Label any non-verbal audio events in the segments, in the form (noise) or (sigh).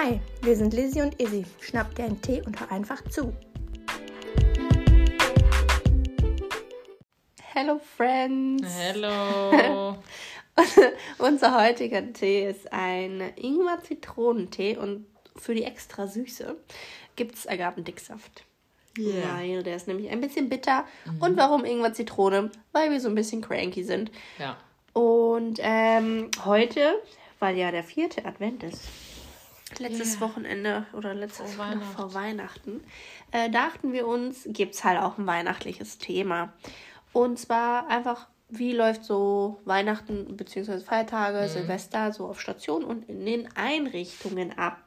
Hi, wir sind Lizzie und Izzy. Schnapp dir einen Tee und hör einfach zu. Hello Friends. Hello. (laughs) Unser heutiger Tee ist ein Ingwer-Zitronentee und für die extra Süße gibt es Agavendicksaft. Yeah. Weil der ist nämlich ein bisschen bitter. Und warum Ingwer-Zitrone? Weil wir so ein bisschen cranky sind. Ja. Und ähm, heute, weil ja der vierte Advent ist, letztes Ja. Wochenende oder letztes Vor Weihnachten. vor Weihnachten, äh, dachten wir uns, gibt es halt auch ein weihnachtliches Thema. Und zwar einfach, wie läuft so Weihnachten bzw. Feiertage, Mhm. Silvester so auf Station und in den Einrichtungen ab.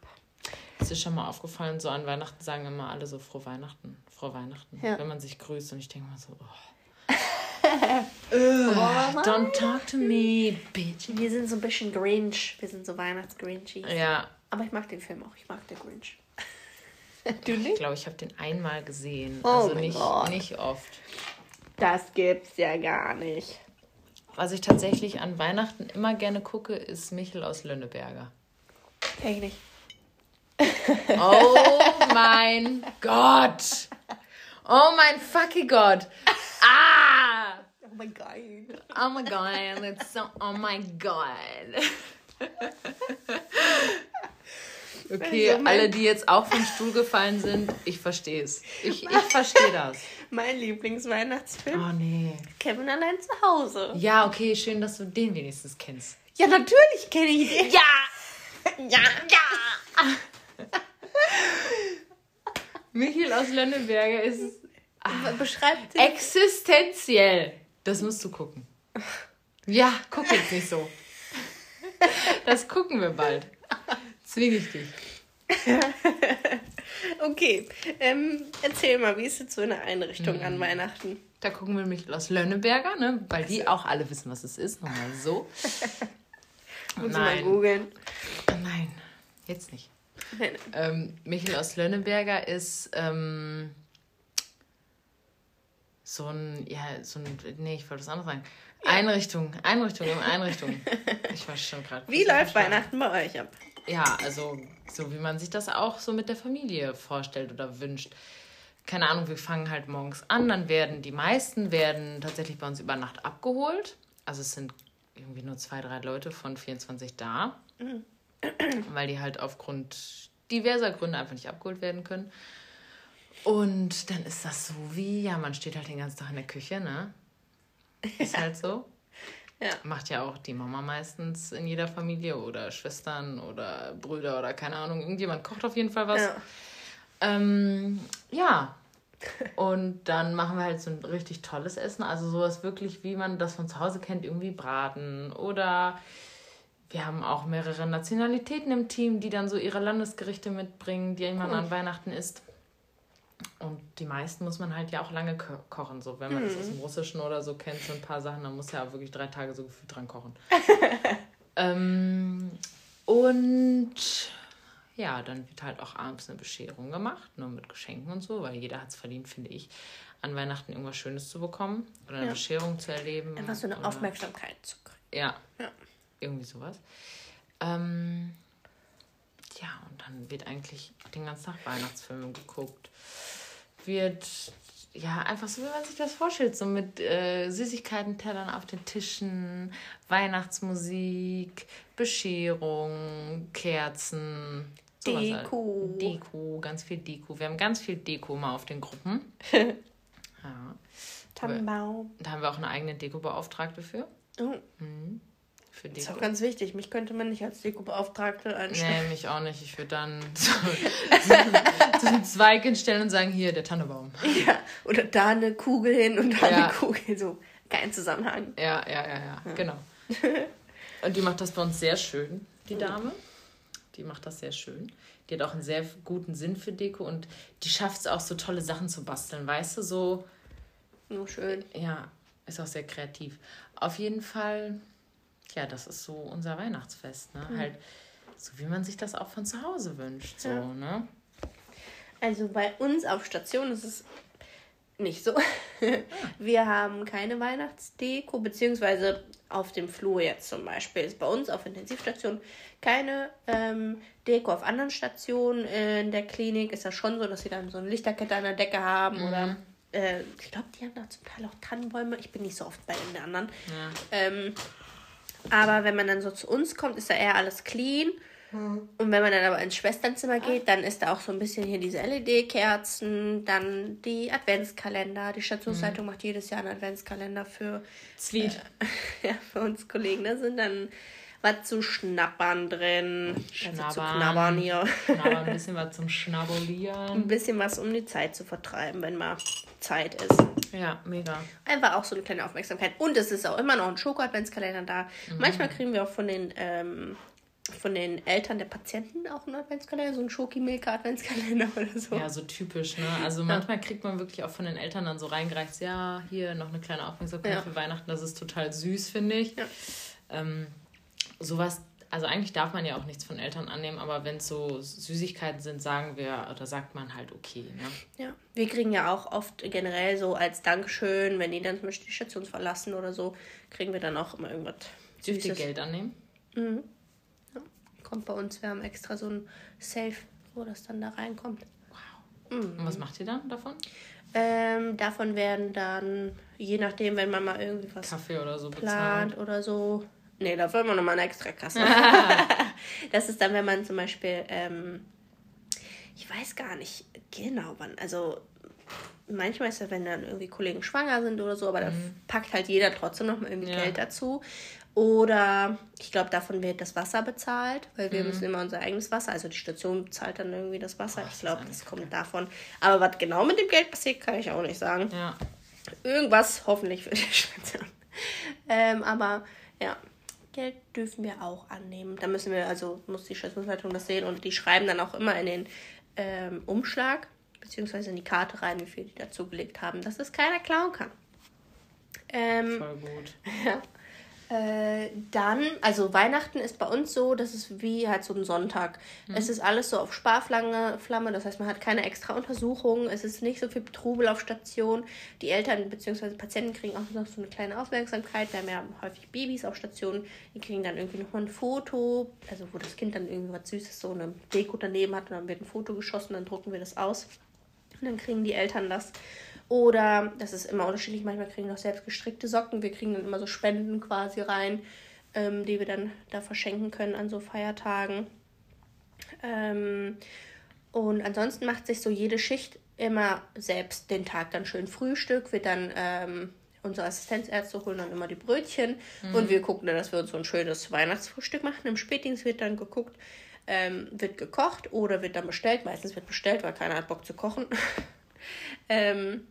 Ist dir schon mal aufgefallen, so an Weihnachten sagen immer alle so frohe Weihnachten, frohe Weihnachten, Ja. wenn man sich grüßt und ich denke mal so, oh. (laughs) Boah, Don't talk to me, bitch. wir sind so ein bisschen Grinch. Wir sind so Weihnachtsgrinchies. Ja, Aber ich mag den Film auch. Ich mag der Grinch. (laughs) du ich nicht? glaube, ich habe den einmal gesehen. Oh also mein nicht, Gott. nicht oft. Das gibt's ja gar nicht. Was ich tatsächlich an Weihnachten immer gerne gucke, ist Michel aus Lönneberger. Kenn ich nicht. (laughs) Oh mein Gott! Oh mein fucking Gott! Ah! Oh mein Gott. Oh my god, it's so, oh my god. (laughs) Okay, Also mein- alle, die jetzt auch vom Stuhl gefallen sind, ich verstehe es. Ich, ich verstehe das. (laughs) Mein Lieblingsweihnachtsfilm. Oh nee. Kevin allein zu Hause. Ja, okay, schön, dass du den wenigstens kennst. Ja, natürlich kenne ich den. Ja! Ja, ja. (laughs) Michael aus Lönneberger ist Beschreibt den. existenziell. Das musst du gucken. Ja, guck jetzt nicht so. (laughs) Das gucken wir bald. Zwing ich dich. Okay, ähm, erzähl mal, wie ist jetzt so eine Einrichtung Mhm. an Weihnachten? Da gucken wir Michael aus Lönneberger, ne? weil die auch alle wissen, was es ist. Nochmal so. (laughs) Muss mal googeln. nein, jetzt nicht. Nein, Ähm, Michael aus Lönneberger ist ähm, so ein, ja, so ein, nee, ich wollte was anderes sagen. Einrichtung, Einrichtung im Einrichtung. (laughs) Ich war schon gerade. Wie läuft Weihnachten bei euch ab? Ja, also so wie man sich das auch so mit der Familie vorstellt oder wünscht. Keine Ahnung, wir fangen halt morgens an, dann werden die meisten werden tatsächlich bei uns über Nacht abgeholt. Also es sind irgendwie nur zwei, drei Leute von 24 da, weil die halt aufgrund diverser Gründe einfach nicht abgeholt werden können. Und dann ist das so wie, ja, man steht halt den ganzen Tag in der Küche, ne? Ist halt so. Ja. Macht ja auch die Mama meistens in jeder Familie oder Schwestern oder Brüder oder keine Ahnung. Irgendjemand kocht auf jeden Fall was. Ja. Ähm, ja. Und dann machen wir halt so ein richtig tolles Essen. Also sowas wirklich, wie man das von zu Hause kennt, irgendwie braten. Oder wir haben auch mehrere Nationalitäten im Team, die dann so ihre Landesgerichte mitbringen, die man an Weihnachten isst. Und die meisten muss man halt ja auch lange ko kochen. So, wenn man das aus dem Russischen oder so kennt, so ein paar Sachen, dann muss ja wirklich drei Tage so gefühlt dran kochen. (laughs) ähm, und ja, dann wird halt auch abends eine Bescherung gemacht, nur mit Geschenken und so, weil jeder hat es verdient, finde ich, an Weihnachten irgendwas Schönes zu bekommen oder eine Ja. Bescherung zu erleben. Einfach so eine oder- Aufmerksamkeit zu kriegen. Ja, Ja. irgendwie sowas. Ähm, ja, und dann wird eigentlich den ganzen Tag Weihnachtsfilme geguckt. Wird, ja, einfach so, wie man sich das vorstellt, so mit äh, Süßigkeiten-Tellern auf den Tischen, Weihnachtsmusik, Bescherung, Kerzen. halt. Deko. Deko, ganz viel Deko. Wir haben ganz viel Deko mal auf den Gruppen. (laughs) ja. Tannenbaum. Da haben wir auch eine eigene Dekobeauftragte für. Oh, Für ist Deko. auch ganz wichtig. Mich könnte man nicht als Dekobeauftragte einstellen. Nee, mich auch nicht. Ich würde dann so, so, so einen Zweig hinstellen und sagen, hier, der Tannebaum. Ja. Oder da eine Kugel hin und da Ja. eine Kugel. So, kein Zusammenhang. Ja, ja, ja, ja, genau. (laughs) Und die macht das bei uns sehr schön, die Dame. Die macht das sehr schön. Die hat auch einen sehr guten Sinn für Deko und die schafft es auch, so tolle Sachen zu basteln, weißt du, so, Nur schön. ja, ist auch sehr kreativ. Auf jeden Fall, ja, das ist so unser Weihnachtsfest, ne? Halt, so wie man sich das auch von zu Hause wünscht, so, Ja. ne? Also bei uns auf Station ist es nicht so. (laughs) Wir haben keine Weihnachtsdeko, beziehungsweise auf dem Flur jetzt zum Beispiel ist bei uns auf Intensivstation keine ähm, Deko. Auf anderen Stationen in der Klinik ist das schon so, dass sie dann so eine Lichterkette an der Decke haben mhm. oder äh, ich glaube, die haben da zum Teil auch Tannenbäume. Ich bin nicht so oft bei den anderen. Ja. Ähm, aber wenn man dann so zu uns kommt, ist da eher alles clean. Und wenn man dann aber ins Schwesternzimmer geht, dann ist da auch so ein bisschen hier diese LED-Kerzen, dann die Adventskalender. Die Stationsleitung mhm. macht jedes Jahr einen Adventskalender für, äh, (laughs) ja, für uns Kollegen. Da sind dann was zu schnappern drin. Schnabbern. Also zu knabbern hier. Schnabbern, ein (laughs) bisschen was zum Schnabulieren. Ein bisschen was, um die Zeit zu vertreiben, wenn mal Zeit ist. Ja, mega. Einfach auch so eine kleine Aufmerksamkeit. Und es ist auch immer noch ein Schoko-Adventskalender da. Mhm. Manchmal kriegen wir auch von den ähm, von den Eltern der Patienten auch einen Adventskalender, so ein Schoki-Milka-Adventskalender (laughs) oder so. Ja, so typisch, ne? Also manchmal ja. kriegt man wirklich auch von den Eltern dann so reingereicht, ja, hier noch eine kleine Aufmerksamkeit ja. für Weihnachten, das ist total süß, finde ich. Ja. Ähm, sowas, also eigentlich darf man ja auch nichts von Eltern annehmen, aber wenn es so Süßigkeiten sind, sagen wir, oder sagt man halt okay, ne? Ja, wir kriegen ja auch oft generell so als Dankeschön, wenn die dann zum Beispiel die Station verlassen oder so, kriegen wir dann auch immer irgendwas Süßes. Dürft ihr Geld annehmen? Mhm kommt bei uns. Wir haben extra so ein Safe, wo das dann da reinkommt. Wow. Mhm. Und was macht ihr dann davon? Ähm, davon werden dann, je nachdem, wenn man mal irgendwie was Kaffee oder so plant bezahlt. oder so. Nee, da wollen wir nochmal eine extra Kasse. (laughs) das ist dann, wenn man zum Beispiel, ähm, ich weiß gar nicht genau wann, also manchmal ist es, wenn dann irgendwie Kollegen schwanger sind oder so, aber mhm. da packt halt jeder trotzdem noch mal irgendwie ja. Geld dazu. Oder ich glaube, davon wird das Wasser bezahlt, weil wir mhm. müssen immer unser eigenes Wasser, also die Station bezahlt dann irgendwie das Wasser. Oh, ich glaube, das, das kommt davon. Aber was genau mit dem Geld passiert, kann ich auch nicht sagen. Ja. Irgendwas hoffentlich für die (laughs) Station. Ähm, aber ja, Geld dürfen wir auch annehmen. Da müssen wir, also muss die Stationsleitung das sehen und die schreiben dann auch immer in den ähm, Umschlag, beziehungsweise in die Karte rein, wie viel die dazugelegt haben, dass es keiner klauen kann. Ähm, Voll gut. (laughs) Ja. Äh, dann, also Weihnachten ist bei uns so, das ist wie halt so ein Sonntag. Mhm. Es ist alles so auf Sparflamme, Flamme, das heißt, man hat keine extra Untersuchungen, es ist nicht so viel Trubel auf Station. Die Eltern bzw. Patienten kriegen auch noch so eine kleine Aufmerksamkeit. Wir haben ja häufig Babys auf Station, die kriegen dann irgendwie nochmal ein Foto, also wo das Kind dann irgendwie was Süßes, so eine Deko daneben hat und dann wird ein Foto geschossen, dann drucken wir das aus. Und dann kriegen die Eltern das. Oder, das ist immer unterschiedlich, manchmal kriegen wir auch selbst gestrickte Socken. Wir kriegen dann immer so Spenden quasi rein, ähm, die wir dann da verschenken können an so Feiertagen. Ähm, und ansonsten macht sich so jede Schicht immer selbst den Tag dann schön Frühstück, wird dann ähm, unsere Assistenzärzte holen dann immer die Brötchen mhm. und wir gucken dann, dass wir uns so ein schönes Weihnachtsfrühstück machen. Im Spätdienst wird dann geguckt, ähm, wird gekocht oder wird dann bestellt. Meistens wird bestellt, weil keiner hat Bock zu kochen. (laughs) ähm,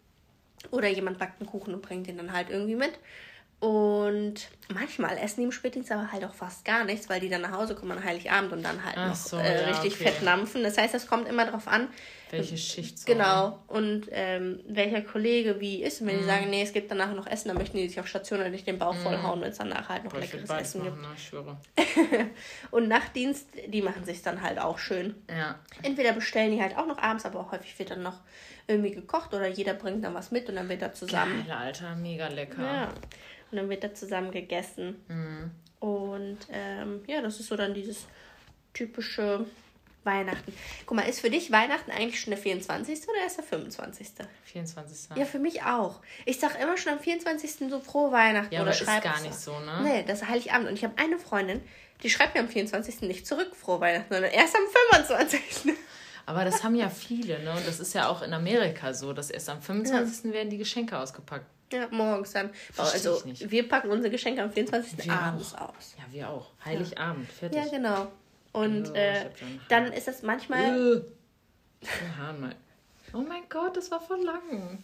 oder jemand backt einen Kuchen und bringt den dann halt irgendwie mit. Und manchmal essen die im Spätdienst aber halt auch fast gar nichts, weil die dann nach Hause kommen an Heiligabend und dann halt Ach noch so, äh, richtig okay. fett nampfen. Das heißt, es kommt immer darauf an, welche Schicht so Genau. Und ähm, welcher Kollege wie ist. Und wenn mm. die mhm. sagen, nee, es gibt danach noch Essen, dann möchten die sich auf Station nicht den Bauch mm. vollhauen, wenn es danach halt noch Boah, leckeres Essen machen, gibt. Ne? Ich schwöre. (laughs) und Nachtdienst, die machen sich dann halt auch schön. Ja. Entweder bestellen die halt auch noch abends, aber auch häufig wird dann noch irgendwie gekocht oder jeder bringt dann was mit und dann wird da zusammen. Geil, Alter, mega lecker. Ja. Und dann wird da zusammen gegessen. Mhm. Und ähm, ja, das ist so dann dieses typische Weihnachten. Guck mal, ist für dich Weihnachten eigentlich schon der 24. oder erst der 25.? 24. Ja, für mich auch. Ich sag immer schon am 24. so frohe Weihnachten. Ja, oder aber ist gar nicht so, ne? Nee, das ist Heiligabend. Und ich habe eine Freundin, die schreibt mir am 24. nicht zurück frohe Weihnachten, sondern erst am 25. Aber das haben ja (laughs) viele, ne? Und das ist ja auch in Amerika so, dass erst am 25. Ja. werden die Geschenke ausgepackt. Ja, morgens dann. Versteh also wir packen unsere Geschenke am 24. Wir abends auch. aus. Ja, wir auch. Heiligabend, ja. fertig. Ja, genau. Und oh, äh, dann ist das manchmal. oh mein Gott, das war voll lang.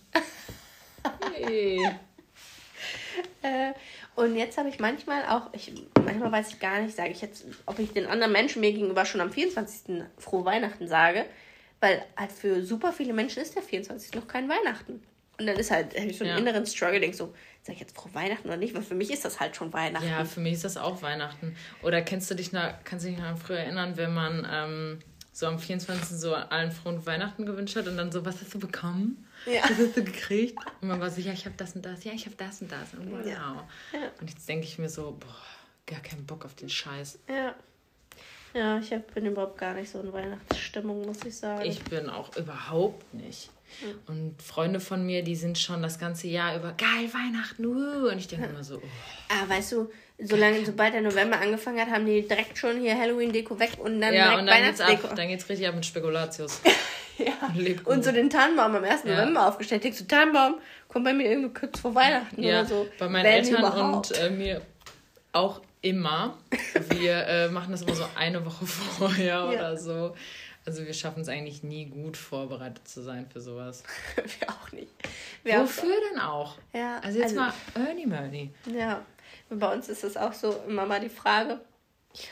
Hey. (laughs) äh, und jetzt habe ich manchmal auch, ich, manchmal weiß ich gar nicht, sage ich jetzt, ob ich den anderen Menschen mir gegenüber schon am 24. frohe Weihnachten sage, weil halt für super viele Menschen ist der 24. noch kein Weihnachten. Und dann ist halt habe ich so einen ja. inneren Struggle, denk so, sag ich jetzt frohe Weihnachten oder nicht? Weil für mich ist das halt schon Weihnachten. Ja, für mich ist das auch Weihnachten. Oder kennst du dich noch, kannst du dich noch an früher erinnern, wenn man ähm, so am 24. so allen frohen Weihnachten gewünscht hat und dann so, was hast du bekommen? Ja. Das hast du gekriegt. Und man war so, ja, ich habe das und das, ja, ich habe das und das. Und wow. Ja. Ja. Und jetzt denke ich mir so, boah, gar keinen Bock auf den Scheiß. Ja. Ja, ich hab, bin überhaupt gar nicht so in Weihnachtsstimmung, muss ich sagen. Ich bin auch überhaupt nicht. Und Freunde von mir, die sind schon das ganze Jahr über geil Weihnachten, uh, und ich denke immer so. Oh. Ah, weißt du, solange, sobald der November angefangen hat, haben die direkt schon hier Halloween-Deko weg und dann ja, direkt und dann Weihnachtsdeko. Geht's ab, dann geht's richtig ab mit Spekulatius. (laughs) ja. Und so den Tannenbaum am 1. Ja. November aufgestellt. Denkst du, Tannenbaum kommt bei mir irgendwie kurz vor Weihnachten ja, oder so. Bei meinen Wenn Eltern überhaupt. und äh, mir auch immer. (laughs) Wir äh, machen das immer so eine Woche (laughs) vorher ja. oder so. Also wir schaffen es eigentlich nie gut vorbereitet zu sein für sowas. (laughs) wir auch nicht. Wir Wofür auch denn auch? Ja, also jetzt also, mal Ernie Mernie. Ja, bei uns ist es auch so immer mal die Frage,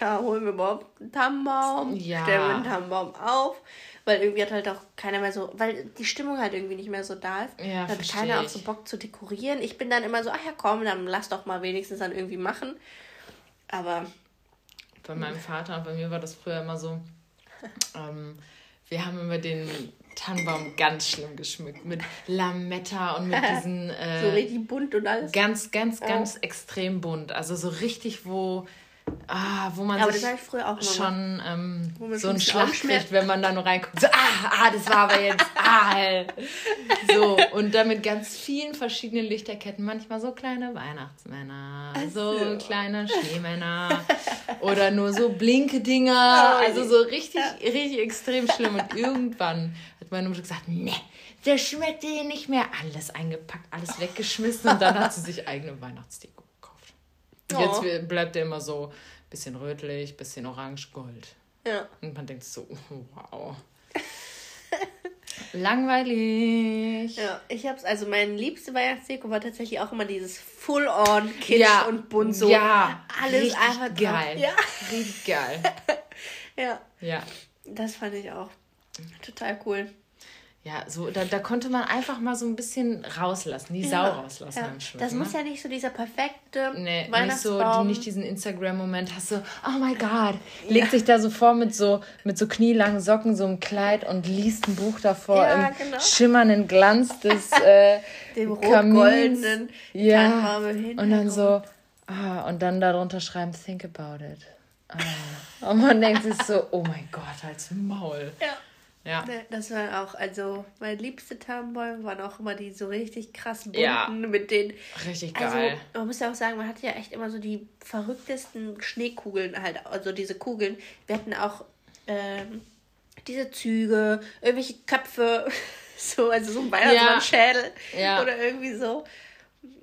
ja, holen wir überhaupt einen Tannenbaum? Ja. Stellen wir einen Tannenbaum auf? Weil irgendwie hat halt auch keiner mehr so, weil die Stimmung halt irgendwie nicht mehr so da ist. Ja, hat keiner auch so Bock zu dekorieren. Ich bin dann immer so, ach ja komm, dann lass doch mal wenigstens dann irgendwie machen. Aber. Bei meinem Vater und bei mir war das früher immer so, (laughs) ähm, wir haben immer den Tannenbaum ganz schlimm geschmückt mit Lametta und mit (laughs) diesen. Äh, so richtig bunt und alles. Ganz, ganz, ganz extrem bunt. Also so richtig, wo Ah, wo man aber sich schon ähm, so einen Schlag kriegt, wenn man da nur reinguckt. So, ah, ah, das war aber jetzt, ah, So, und dann mit ganz vielen verschiedenen Lichterketten. Manchmal so kleine Weihnachtsmänner, so, so kleine Schneemänner oder nur so blinke Dinger. (laughs) Oh, also so richtig, richtig extrem schlimm. Und irgendwann hat meine Mutter gesagt, ne, der schmeckt dir nicht mehr. Alles eingepackt, alles weggeschmissen und dann hat sie sich eigene Weihnachtsdeko Oh. Jetzt bleibt er immer so bisschen rötlich, bisschen orange, gold. Ja. Und man denkt so, wow. (laughs) Langweilig. Ja, ich hab's, also mein liebste Weihnachtsdeko war tatsächlich auch immer dieses Full-on Kitsch ja, und bunt so. Ja, alles einfach geil. Ja. Richtig geil. (laughs) ja. Ja. Das fand ich auch total cool. Ja, so, da, da konnte man einfach mal so ein bisschen rauslassen, die ja, Sau rauslassen ja. Schmidt, Das ne? muss ja nicht so dieser perfekte nee, Weihnachtsbaum. Nicht, so, nicht diesen Instagram-Moment hast du, oh my God, legt sich da so vor mit so, mit so knielangen Socken, so einem Kleid und liest ein Buch davor ja, im genau. schimmernden Glanz des (laughs) äh, Dem rot-goldenen Ja, und dann so, ah, und dann darunter schreiben, think about it. Ah. Und man denkt sich so, oh mein Gott, als Maul. Ja. Ja. Ne, das war auch, also mein liebste Tannenbäume waren auch immer die so richtig krass bunten ja. mit den. Richtig also, geil. Also, man muss ja auch sagen, man hatte ja echt immer so die verrücktesten Schneekugeln halt, also diese Kugeln. Wir hatten auch ähm, diese Züge, irgendwelche Köpfe, (laughs) so, also so ein Weihnachtsmannschädel ja. ja. oder irgendwie so.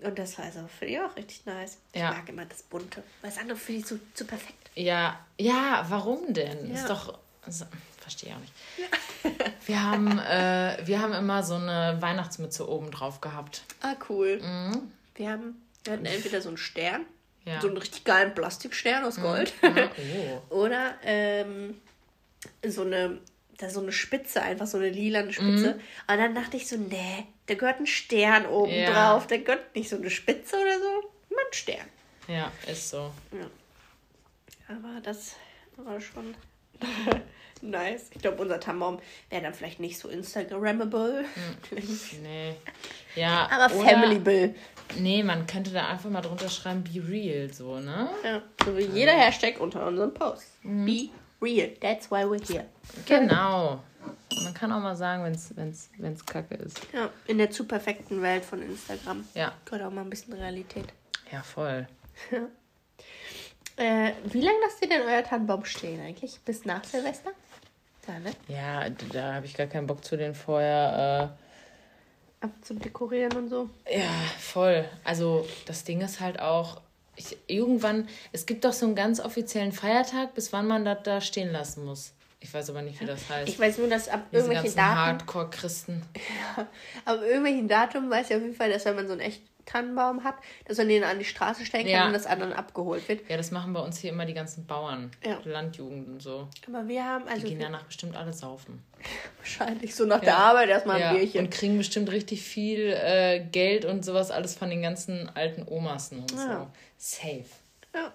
Und das war also, finde ich auch richtig nice. Ich mag immer das Bunte. Weil das andere finde ich so, so perfekt. Ja, ja, warum denn? Ist doch. Also, verstehe auch nicht. wir, haben, äh, wir haben immer so eine Weihnachtsmütze oben drauf gehabt. Ah, cool. Mhm. Wir, haben, wir hatten entweder so einen Stern, ja. so einen richtig geilen Plastikstern aus mhm. Gold. Mhm. Oh. (laughs) Oder ähm, so eine da so eine Spitze, einfach so eine lilane Spitze. Mhm. Und dann dachte ich so, nee, da gehört ein Stern oben ja. drauf. Da gehört nicht so eine Spitze oder so, ein Stern. Ja, ist so. Ja. Aber das war schon (laughs) Nice. Ich glaube, unser Tannenbaum wäre dann vielleicht nicht so Instagrammable. Hm. nee. (laughs) Ja. Aber Familyable. Nee, man könnte da einfach mal drunter schreiben, be real, so, ne? Ja. So wie jeder Hashtag unter unserem Post. Mhm. Be real. That's why we're here. Genau. Man kann auch mal sagen, wenn es wenn's, wenn's kacke ist. Ja, in der zu perfekten Welt von Instagram. Ja. Gehört auch mal ein bisschen Realität. Ja, voll. (laughs) äh, wie lange lasst ihr denn euer Tannenbaum stehen eigentlich? Bis nach Silvester? Da, ne? Ja, da habe ich gar keinen Bock zu den vorher. Äh, Abzudekorieren und so. Ja, voll. Also das Ding ist halt auch, ich, irgendwann, es gibt doch so einen ganz offiziellen Feiertag, bis wann man das da stehen lassen muss. Ich weiß aber nicht, wie das heißt. Ich weiß nur, dass ab Diese irgendwelchen Datum. Hardcore-Christen. (laughs) Ja, ab irgendwelchen Datum weiß ich auf jeden Fall, dass wenn man so einen echt Tannenbaum hat, dass man den an die Straße stellen kann ja. und das anderen abgeholt wird. Ja, das machen bei uns hier immer die ganzen Bauern, ja. Landjugend und so. Aber wir haben also. Die gehen danach bestimmt alle saufen. (laughs) Wahrscheinlich so nach ja. der Arbeit erstmal ein Bierchen. Und kriegen bestimmt richtig viel äh, Geld und sowas alles von den ganzen alten Omassen und so. Safe. Ja.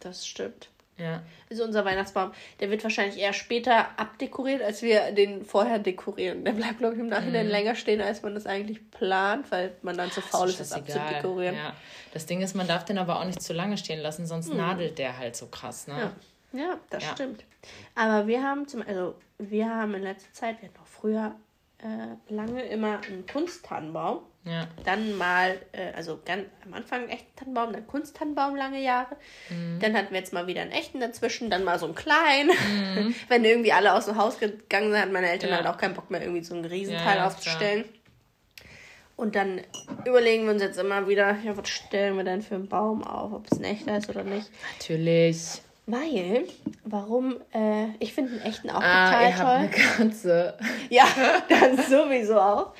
Das stimmt. Ja. Also unser Weihnachtsbaum, der wird wahrscheinlich eher später abdekoriert, als wir den vorher dekorieren. Der bleibt, glaube ich, im Nachhinein mhm. länger stehen, als man das eigentlich plant, weil man dann zu faul ist, das abzudekorieren. Ja. Das Ding ist, man darf den aber auch nicht zu lange stehen lassen, sonst mhm. nadelt der halt so krass, ne? Ja, ja das ja. stimmt. Aber wir haben zum, also wir haben in letzter Zeit, wir hatten auch früher äh, lange immer einen Kunsttannenbaum. Ja. Dann mal, äh, also ganz am Anfang einen echten Tannenbaum, dann Kunsttannenbaum lange Jahre. Mhm. Dann hatten wir jetzt mal wieder einen echten dazwischen, dann mal so einen kleinen. Mhm. (laughs) Wenn irgendwie alle aus dem Haus gegangen sind, hatten meine Eltern ja. halt auch keinen Bock mehr, irgendwie so einen Riesenteil ja, aufzustellen. Klar. Und dann überlegen wir uns jetzt immer wieder, ja, was stellen wir denn für einen Baum auf, ob es ein echter ist oder nicht. Natürlich. Weil, warum, äh, ich finde einen echten auch ah, total ihr toll. Habt eine Katze. (laughs) Ja, das sowieso auch.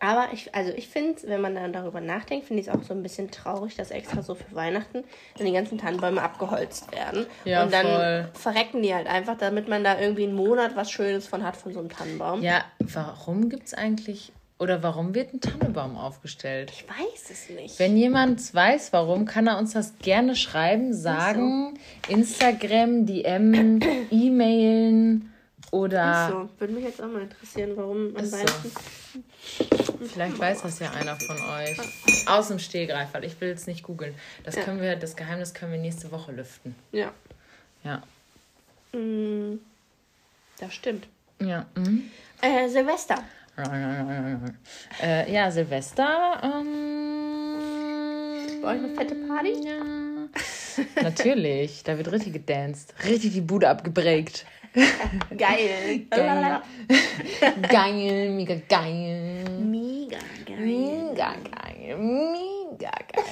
Aber ich, also ich finde, wenn man dann darüber nachdenkt, finde ich es auch so ein bisschen traurig, dass extra so für Weihnachten dann die ganzen Tannenbäume abgeholzt werden. Ja, und dann voll. verrecken die halt einfach, damit man da irgendwie einen Monat was Schönes von hat von so einem Tannenbaum. Ja, warum gibt es eigentlich oder warum wird ein Tannenbaum aufgestellt? Ich weiß es nicht. Wenn jemand weiß, warum, kann er uns das gerne schreiben, sagen, so. Instagram, DM, (clears throat) E-Mailen oder. so. Würde mich jetzt auch mal interessieren, warum an Weihnachten. So. Vielleicht weiß das ja einer von euch. Aus dem Stehgreif, weil ich will jetzt nicht googeln. Das ja. können wir, das Geheimnis können wir nächste Woche lüften. Ja. Ja. Mm, das stimmt. Ja. Mhm. Äh, Silvester. Äh, ja, Silvester. Ähm, euch eine fette Party? Ja. (laughs) Natürlich, da wird richtig gedanced. Richtig die Bude abgeprägt. (laughs) Geil. geil. geil, mega geil. Mega geil. Mega geil. Mega geil.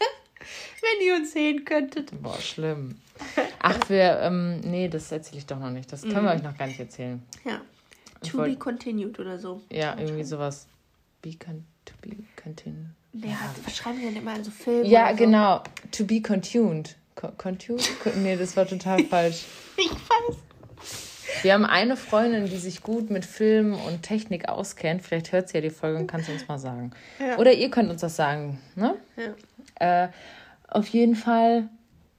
(laughs) Wenn ihr uns sehen könntet. Boah, schlimm. Ach, wir, ähm, nee, das erzähle ich doch noch nicht. Das können wir euch noch gar nicht erzählen. Ja. To wollt, be continued oder so. Ja, irgendwie sowas. Be con to be continued. Nee, ja. was schreiben wir denn immer in so Filmen? Ja, so? genau. To be contuned. Contuned? nee, das war total (laughs) falsch. Ich weiß. Wir haben eine Freundin, die sich gut mit Film und Technik auskennt. Vielleicht hört sie ja die Folge und kann es uns mal sagen. Ja. Oder ihr könnt uns das sagen. Ne? Ja. Äh, auf jeden Fall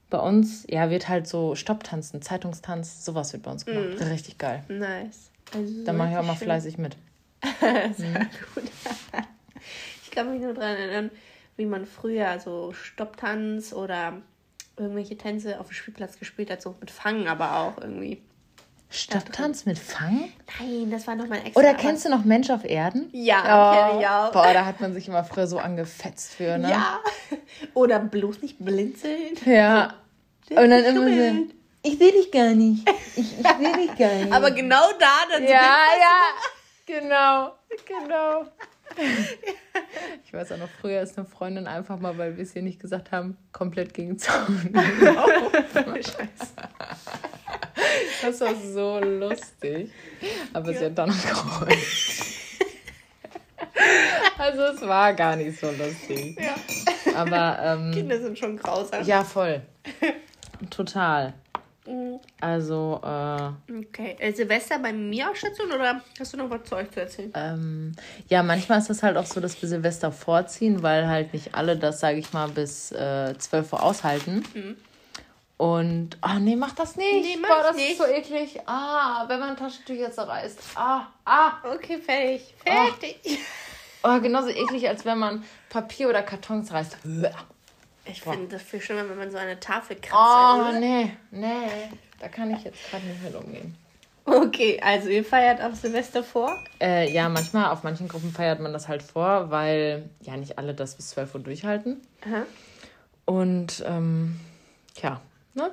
bei uns, ja, wird halt so Stopptanzen, Zeitungstanz, sowas wird bei uns gemacht. Mhm. Richtig geil. Nice. Also da mache ich auch mal schön. fleißig mit. (laughs) Sehr mhm. gut. (laughs) ich kann mich nur daran erinnern, wie man früher so Stopptanz oder irgendwelche Tänze auf dem Spielplatz gespielt hat, so mit Fangen aber auch irgendwie. Stopptanz mit Fang? Nein, das war noch mal extra. Oder kennst du noch Mensch auf Erden? Ja, oh, kenne ich auch. Boah, da hat man sich immer früher so angefetzt für, ne? Ja. (laughs) Oder bloß nicht blinzeln. Ja. Und dann immer so, ich sehe dich gar nicht. Ich, ich sehe dich gar (laughs) nicht. Aber genau da, dann Ja, ja. Genau, genau. Ich weiß auch noch, früher ist eine Freundin einfach mal, weil wir es hier nicht gesagt haben, komplett gegen Zaun. (laughs) Scheiße. Das war so lustig. Aber ja. sie hat dann noch. Also es war gar nicht so lustig. Ja. Aber ähm, Kinder sind schon grausam. Ja, voll. Total. Also, äh, Okay. Äh, Silvester bei mir auf Station oder hast du noch was zu euch zu erzählen? Ähm, ja, manchmal ist das halt auch so, dass wir Silvester vorziehen, weil halt nicht alle das, sage ich mal, bis äh, 12 Uhr aushalten. Mhm. Und, oh nee, mach das nicht. Nee, mach Boah, das nicht. ist so eklig. Ah, wenn man Taschentücher zerreißt. Ah, ah. Okay, fertig. Fertig. Oh, oh genauso eklig, als wenn man Papier oder Karton zerreißt. (laughs) Ich finde das viel schlimmer, wenn man so eine Tafel kratzt. Oh, nee, nee. Da kann ich jetzt gerade nicht mit umgehen. Okay, also ihr feiert auch Silvester vor? Äh, ja, manchmal, auf manchen Gruppen feiert man das halt vor, weil ja nicht alle das bis 12 Uhr durchhalten. Aha. Und, ähm, ja, Ne?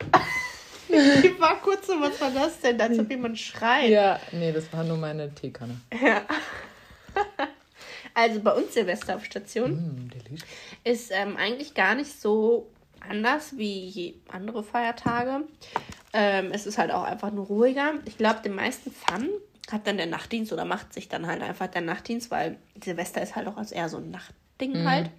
(laughs) ich war kurz so, was war das denn? Als ob jemand schreit. Ja, nee, das war nur meine Teekanne. Ja. Also bei uns Silvester auf Station mm, ist ähm, eigentlich gar nicht so anders wie andere Feiertage. Ähm, es ist halt auch einfach nur ruhiger. Ich glaube, den meisten Fun hat dann der Nachtdienst oder macht sich dann halt einfach der Nachtdienst, weil Silvester ist halt auch als eher so ein Nachtding mm. halt.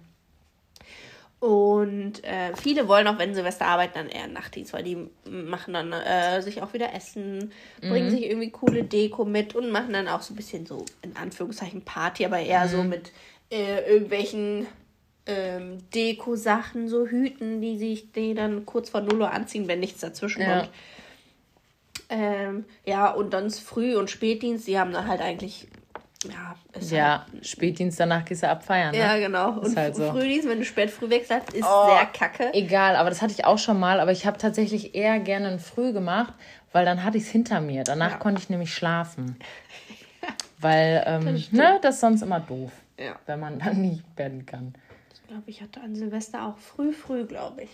Und äh, viele wollen auch, wenn Silvester arbeiten, dann eher Nachtdienst, weil die machen dann äh, sich auch wieder Essen, mhm. bringen sich irgendwie coole Deko mit und machen dann auch so ein bisschen so, in Anführungszeichen, Party, aber eher mhm. so mit äh, irgendwelchen ähm, Deko-Sachen, so Hüten, die sich die dann kurz vor Null Uhr anziehen, wenn nichts dazwischen ja. kommt. Ähm, ja, und dann früh und Spätdienst, die haben dann halt eigentlich ja, ja halt, Spätdienst danach gehst du abfeiern. Ne? Ja, genau. Ist und halt so. Frühdienst, wenn du spät früh wechselst, ist oh, sehr kacke. Egal, aber das hatte ich auch schon mal. Aber ich habe tatsächlich eher gerne ein Früh gemacht, weil dann hatte ich es hinter mir. Danach ja. konnte ich nämlich schlafen. (laughs) weil, ähm, das ne, das ist sonst immer doof. Ja. Wenn man dann nicht werden kann. Ich glaube, ich hatte an Silvester auch früh, früh, glaube ich.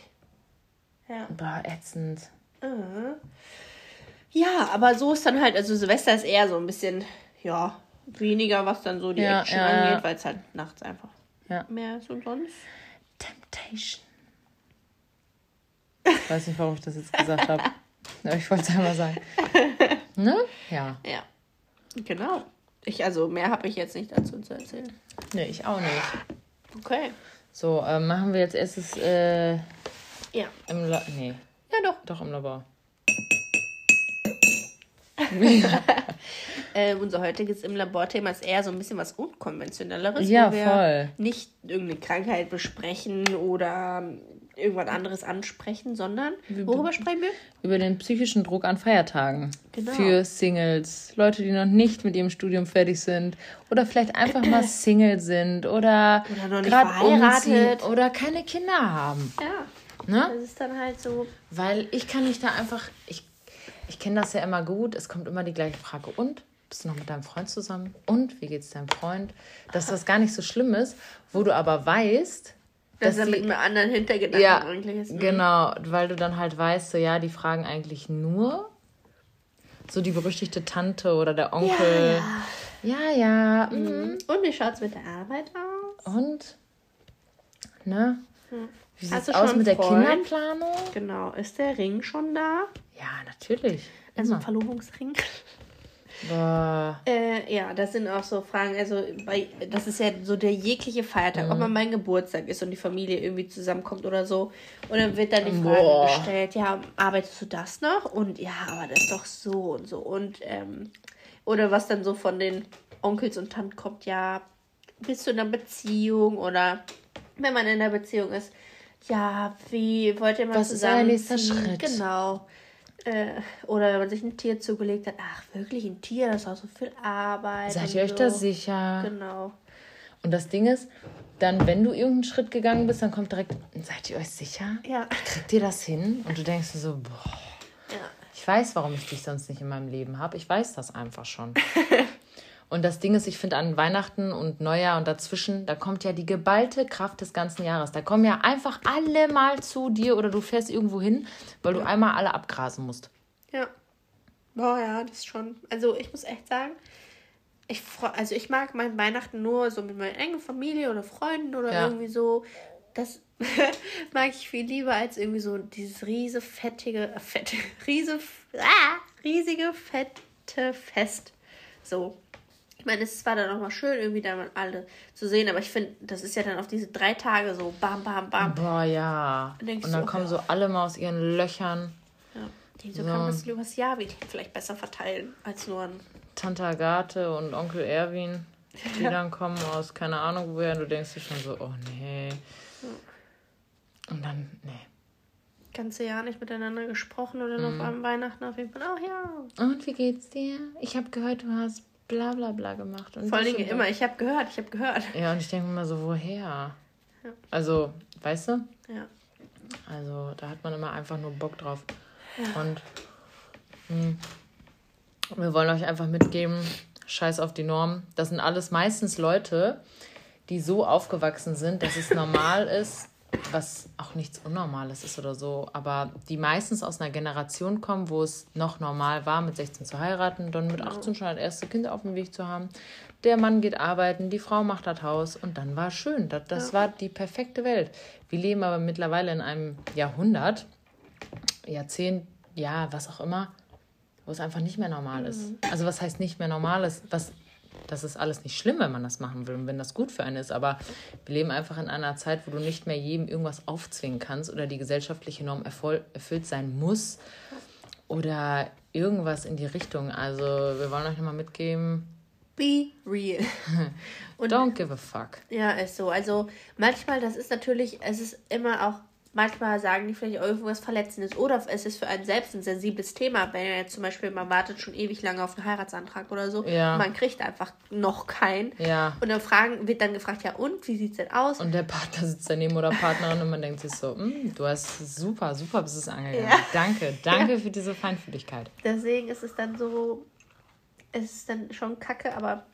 Ja. War ätzend. Uh. Ja, aber so ist dann halt, also Silvester ist eher so ein bisschen, ja, weniger, was dann so die ja, Action ja, angeht, weil es halt nachts einfach ja. mehr ist und sonst. Temptation. Ich weiß nicht, warum ich das jetzt gesagt habe. (laughs) Aber ich wollte es einmal sagen. (laughs) Ne? Ja. Ja. Genau. Ich, also mehr habe ich jetzt nicht dazu zu erzählen. Nee, ich auch nicht. Okay. So, äh, machen wir jetzt erstes äh, ja. im La Nee. Ja, doch. Doch im Labor. (laughs) äh, unser heutiges im Labor-Thema ist eher so ein bisschen was Unkonventionelleres, ja, wo wir voll. nicht irgendeine Krankheit besprechen oder irgendwas anderes ansprechen, sondern worüber sprechen wir? Über den psychischen Druck an Feiertagen. Genau. Für Singles, Leute, die noch nicht mit ihrem Studium fertig sind oder vielleicht einfach mal (clears throat) Single sind oder, oder noch nicht verheiratet oder keine Kinder haben. Ja. Ne? Das ist dann halt so. Weil ich kann mich da einfach, ich ich kenne das ja immer gut. Es kommt immer die gleiche Frage. Und? Bist du noch mit deinem Freund zusammen? Und? Wie geht's deinem Freund? Dass das gar nicht so schlimm ist, wo du aber weißt, dass, dass er mit einem anderen Hintergedanken ja, eigentlich ist. Ne? Genau, weil du dann halt weißt, so ja, die fragen eigentlich nur so die berüchtigte Tante oder der Onkel. Ja, ja. ja, ja mhm. Und wie schaut's mit der Arbeit aus? Und? Ne? Mhm. Wie sieht es aus mit der Kinderplanung? Genau. Ist der Ring schon da? Ja, natürlich. Also ein Verlobungsring. Äh, ja, das sind auch so Fragen. Also, bei, das ist ja so der jegliche Feiertag, mhm. ob man mein Geburtstag ist und die Familie irgendwie zusammenkommt oder so. Und dann wird dann die Frage Boah. gestellt: Ja, arbeitest du das noch? Und ja, aber das ist doch so und so. Und, ähm, oder was dann so von den Onkels und Tanten kommt: Ja, bist du in einer Beziehung? Oder wenn man in einer Beziehung ist, ja, wie wollt ihr mal Was ist euer nächster Schritt? Genau. Äh, oder wenn man sich ein Tier zugelegt hat, ach, wirklich ein Tier, das ist auch so viel Arbeit. Seid ihr euch so. da sicher? Genau. Und das Ding ist, dann, wenn du irgendeinen Schritt gegangen bist, dann kommt direkt, seid ihr euch sicher? Ja. Kriegt ihr das hin? Und du denkst so, boah. Ja. Ich weiß, warum ich dich sonst nicht in meinem Leben habe. Ich weiß das einfach schon. (laughs) Und das Ding ist, ich finde an Weihnachten und Neujahr und dazwischen, da kommt ja die geballte Kraft des ganzen Jahres. Da kommen ja einfach alle mal zu dir oder du fährst irgendwo hin, weil ja. du einmal alle abgrasen musst. Ja. Boah, ja, das ist schon. Also ich muss echt sagen, ich also ich mag mein Weihnachten nur so mit meiner engen Familie oder Freunden oder ja. irgendwie so. Das (laughs) mag ich viel lieber als irgendwie so dieses riese fettige, fette, (laughs) riese, ah, riesige fette Fest. So. Ich meine, es war dann auch mal schön, irgendwie da mal alle zu sehen, aber ich finde, das ist ja dann auf diese drei Tage so bam, bam, bam. Boah, ja. Und, und dann so, kommen so alle mal aus ihren Löchern. Ja. So, so. kann man das übers Jahr vielleicht besser verteilen, als nur ein. Tante Agathe und Onkel Erwin, die ja. dann kommen aus keine Ahnung woher und du denkst dir schon so, oh nee. Und dann, nee. Ganze Jahr nicht miteinander gesprochen oder noch mhm. am Weihnachten auf jeden Fall. Oh ja. Und wie geht's dir? Ich habe gehört, du hast bla bla bla gemacht. Und Vor allen Dingen immer, ich habe gehört, ich habe gehört. Ja, und ich denke immer so, woher? Ja. Also, weißt du? Ja. Also, da hat man immer einfach nur Bock drauf. Ja. Und mh, hm, wir wollen euch einfach mitgeben, scheiß auf die Norm. Das sind alles meistens Leute, die so aufgewachsen sind, dass es normal (laughs) ist, was auch nichts Unnormales ist oder so, aber die meistens aus einer Generation kommen, wo es noch normal war, mit 16 zu heiraten, dann mit 18 schon das erste Kind auf dem Weg zu haben. Der Mann geht arbeiten, die Frau macht das Haus und dann war es schön. Das, das ja. war die perfekte Welt. Wir leben aber mittlerweile in einem Jahrhundert, Jahrzehnt, ja, was auch immer, wo es einfach nicht mehr normal ist. Mhm. Also was heißt nicht mehr normal ist? Was das ist alles nicht schlimm, wenn man das machen will und wenn das gut für einen ist. Aber wir leben einfach in einer Zeit, wo du nicht mehr jedem irgendwas aufzwingen kannst oder die gesellschaftliche Norm erfüllt sein muss oder irgendwas in die Richtung. Also wir wollen euch nochmal mitgeben, Be real. (laughs) Don't give a fuck. Ja, ist so. Also manchmal, das ist natürlich, es ist immer auch manchmal sagen die vielleicht irgendwas Verletzendes oder es ist für einen selbst ein sensibles Thema, wenn er jetzt zum Beispiel, man wartet schon ewig lange auf einen Heiratsantrag oder so, ja. man kriegt einfach noch keinen. Ja. Und dann fragen, wird dann gefragt, ja und, wie sieht's denn aus? Und der Partner sitzt daneben oder Partnerin und man denkt sich so, hm, du hast super, super bist es angegangen. Ja. Danke, danke ja. für diese Feinfühligkeit. Deswegen ist es dann so, es ist dann schon kacke, aber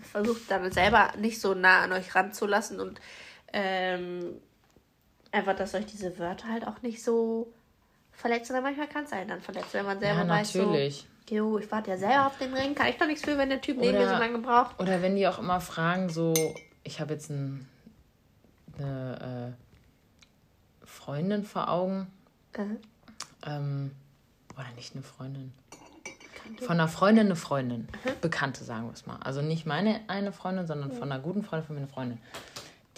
versucht dann selber nicht so nah an euch ranzulassen und ähm, einfach, dass euch diese Wörter halt auch nicht so verletzen. Aber manchmal kann es einen dann verletzen, wenn man selber ja, weiß, natürlich. so, jo, ich warte ja selber auf den Ring, kann ich doch nichts für, wenn der Typ neben mir so lange braucht. Oder wenn die auch immer fragen, so, ich habe jetzt ein, eine äh, Freundin vor Augen. Mhm. Ähm, oder nicht eine Freundin. Von einer Freundin eine Freundin. Mhm. Bekannte, sagen wir es mal. Also nicht meine eine Freundin, sondern mhm. von einer guten Freundin von mir eine Freundin.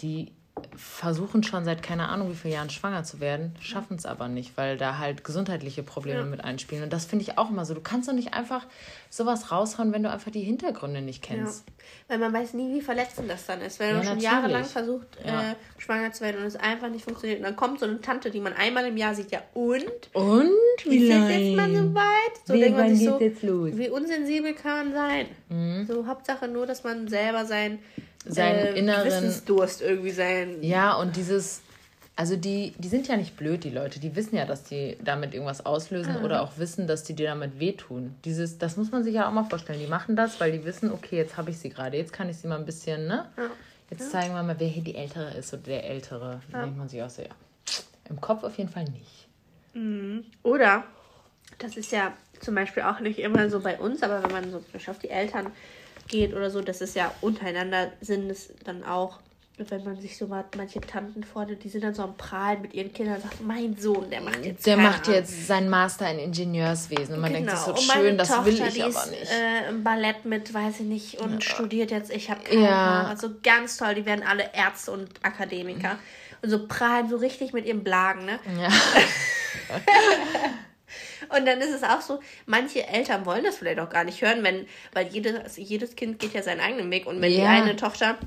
Die versuchen schon seit keine Ahnung wie vielen Jahren schwanger zu werden, schaffen es aber nicht, weil da halt gesundheitliche Probleme ja. mit einspielen. Und das finde ich auch immer so. Du kannst doch nicht einfach sowas raushauen, wenn du einfach die Hintergründe nicht kennst. Ja. Weil man weiß nie, wie verletzend das dann ist. Wenn ja, du schon jahrelang versucht, äh, schwanger zu werden und es einfach nicht funktioniert. Und dann kommt so eine Tante, die man einmal im Jahr sieht, ja und? Und? Wie ist jetzt mal so weit? So wie, denkt man sich so? Wie unsensibel kann man sein? Mhm. So Hauptsache nur, dass man selber sein seinen äh, inneren Wissensdurst irgendwie sein. Ja, und dieses also die, die sind ja nicht blöd, die Leute. Die wissen ja, dass die damit irgendwas auslösen ah. oder auch wissen, dass die dir damit wehtun. Dieses, das muss man sich ja auch mal vorstellen. Die machen das, weil die wissen, okay, jetzt habe ich sie gerade, jetzt kann ich sie mal ein bisschen, ne? Ja. Jetzt ja. zeigen wir mal, wer hier die Ältere ist oder der Ältere. Da ja. denkt man sich auch so, ja. Im Kopf auf jeden Fall nicht. Mhm. Oder, das ist ja zum Beispiel auch nicht immer so bei uns, aber wenn man so auf die Eltern geht oder so, das ist ja untereinander sind es dann auch, wenn man sich so mal manche Tanten fordert, die sind dann so am Prahlen mit ihren Kindern und sagt, mein Sohn, der macht jetzt. Der macht jetzt seinen Master in Ingenieurswesen und man genau. denkt sich so schön, das Tochter, will ich aber ist, nicht. Äh, im Ballett mit, weiß ich nicht, und ja. studiert jetzt, ich habe keine ja. Ahnung. Also ganz toll, die werden alle Ärzte und Akademiker. Mhm. Und so prahlen so richtig mit ihrem Blagen, ne? Ja. (laughs) (laughs) Und dann ist es auch so, manche Eltern wollen das vielleicht auch gar nicht hören, wenn, weil jedes, jedes Kind geht ja seinen eigenen Weg. Und wenn ja. die eine Tochter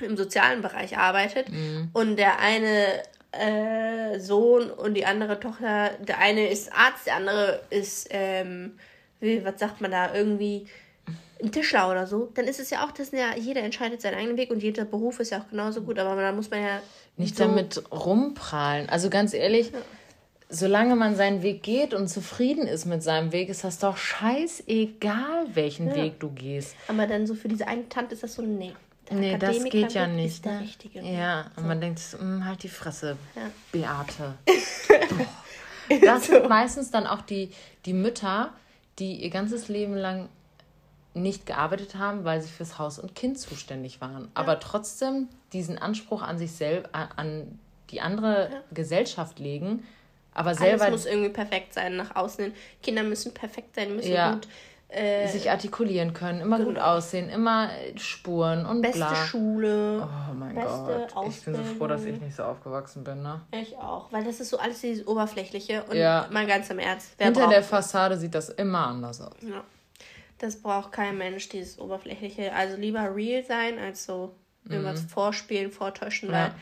im sozialen Bereich arbeitet mhm. und der eine äh, Sohn und die andere Tochter, der eine ist Arzt, der andere ist, ähm, wie, was sagt man da, irgendwie ein Tischler oder so, dann ist es ja auch, dass ja, jeder entscheidet seinen eigenen Weg und jeder Beruf ist ja auch genauso gut, aber da muss man ja nicht so damit rumprahlen. Also ganz ehrlich, ja solange man seinen Weg geht und zufrieden ist mit seinem Weg, ist das doch scheißegal, welchen ja. Weg du gehst. Aber dann so für diese eine Tante ist das so, nee. nee, das geht ja nicht. Ist der ne? Richtige. Ja, so. und man denkt, hm, halt die Fresse, ja. Beate. (laughs) das sind meistens dann auch die, die Mütter, die ihr ganzes Leben lang nicht gearbeitet haben, weil sie fürs Haus und Kind zuständig waren. Ja. Aber trotzdem diesen Anspruch an sich selbst, an die andere Gesellschaft legen, aber selber. Alles muss irgendwie perfekt sein nach außen hin. Kinder müssen perfekt sein, müssen ja. gut. Äh, sich artikulieren können, immer genau. gut aussehen, immer Spuren und Beste bla. Schule. Oh mein Beste Gott. Ich bin so froh, dass ich nicht so aufgewachsen bin, ne? Ich auch, weil das ist so alles dieses Oberflächliche und ja. mal ganz im Ernst. Hinter der Fassade sieht das immer anders aus. Ja. Das braucht kein Mensch, dieses Oberflächliche. Also lieber real sein, als so mhm. irgendwas vorspielen, vortäuschen, ja. weil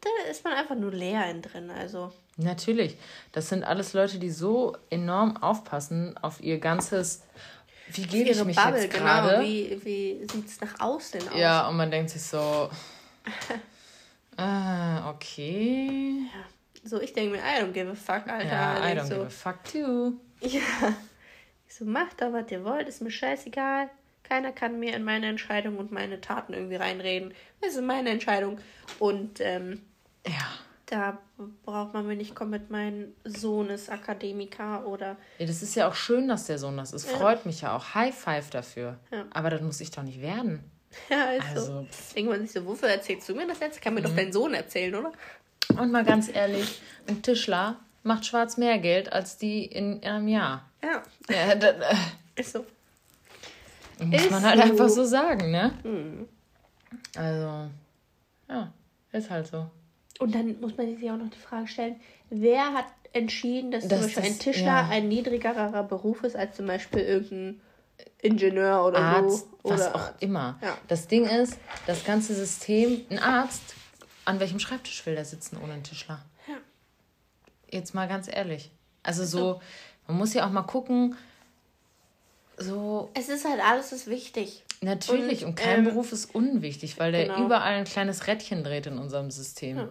da ist man einfach nur leer in drin. Also. Natürlich. Das sind alles Leute, die so enorm aufpassen auf ihr ganzes. Wie gebe ich mich Bubble, jetzt genau. gerade? Genau. Wie, wie sieht es nach außen aus? Ja, und man denkt sich so. (laughs) ah, okay. Ja. So, ich denke mir, I don't give a fuck, Alter. Ja, I don't so, give a fuck too. Ja. Ich so, macht doch, was ihr wollt, ist mir scheißegal. Keiner kann mir in meine Entscheidung und meine Taten irgendwie reinreden. Das ist meine Entscheidung. Und ähm, ja. Da braucht man mir nicht kommen mit meinem Sohn ist Akademiker oder. Ja, das ist ja auch schön, dass der Sohn das ist. Ja. Freut mich ja auch. High five dafür. Ja. Aber das muss ich doch nicht werden. (laughs) Ja, ist also, so. Irgendwann sich so, wofür erzählst du mir das jetzt? Kann mir mhm. doch dein Sohn erzählen, oder? Und mal ganz ehrlich, ein Tischler macht schwarz mehr Geld als die in, einem Jahr. Ja. ja das, (laughs) äh, ist so. Muss ist man halt so. einfach so sagen, ne? Mhm. Also, ja, ist halt so. Und dann muss man sich auch noch die Frage stellen, wer hat entschieden, dass das, zum Beispiel ein Tischler ja. ein niedrigerer Beruf ist als zum Beispiel irgendein Ingenieur oder Arzt, so. was auch immer. Ja. Das Ding ist, das ganze System, ein Arzt, an welchem Schreibtisch will der sitzen ohne einen Tischler? Ja. Jetzt mal ganz ehrlich. Also so, man muss ja auch mal gucken, so. Es ist halt alles ist wichtig. Natürlich, und, und kein ähm, Beruf ist unwichtig, weil der genau. überall ein kleines Rädchen dreht in unserem System. Ja.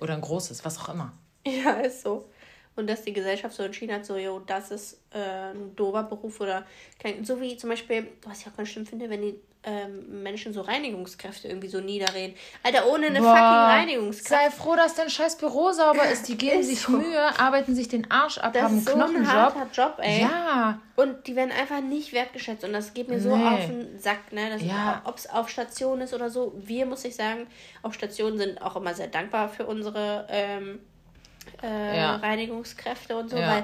Oder ein großes, was auch immer. Ja, (laughs) ist so und dass die Gesellschaft so entschieden hat, so, jo, das ist äh, ein doofer Beruf oder kein, so wie zum Beispiel, was ich auch ganz schlimm finde, wenn die ähm, Menschen so Reinigungskräfte irgendwie so niederreden. Alter, ohne eine Boah, fucking Reinigungskraft. Sei froh, dass dein scheiß Büro sauber ist. Die geben ist sich so. Mühe, arbeiten sich den Arsch ab, das haben einen so Knochenjob. Ein harter Job, ey. Ja. Und die werden einfach nicht wertgeschätzt. Und das geht mir so nee. auf den Sack, ne? ja. Ob es auf Station ist oder so. Wir, muss ich sagen, auf Stationen sind auch immer sehr dankbar für unsere ähm, äh, ja. Reinigungskräfte und so, ja. weil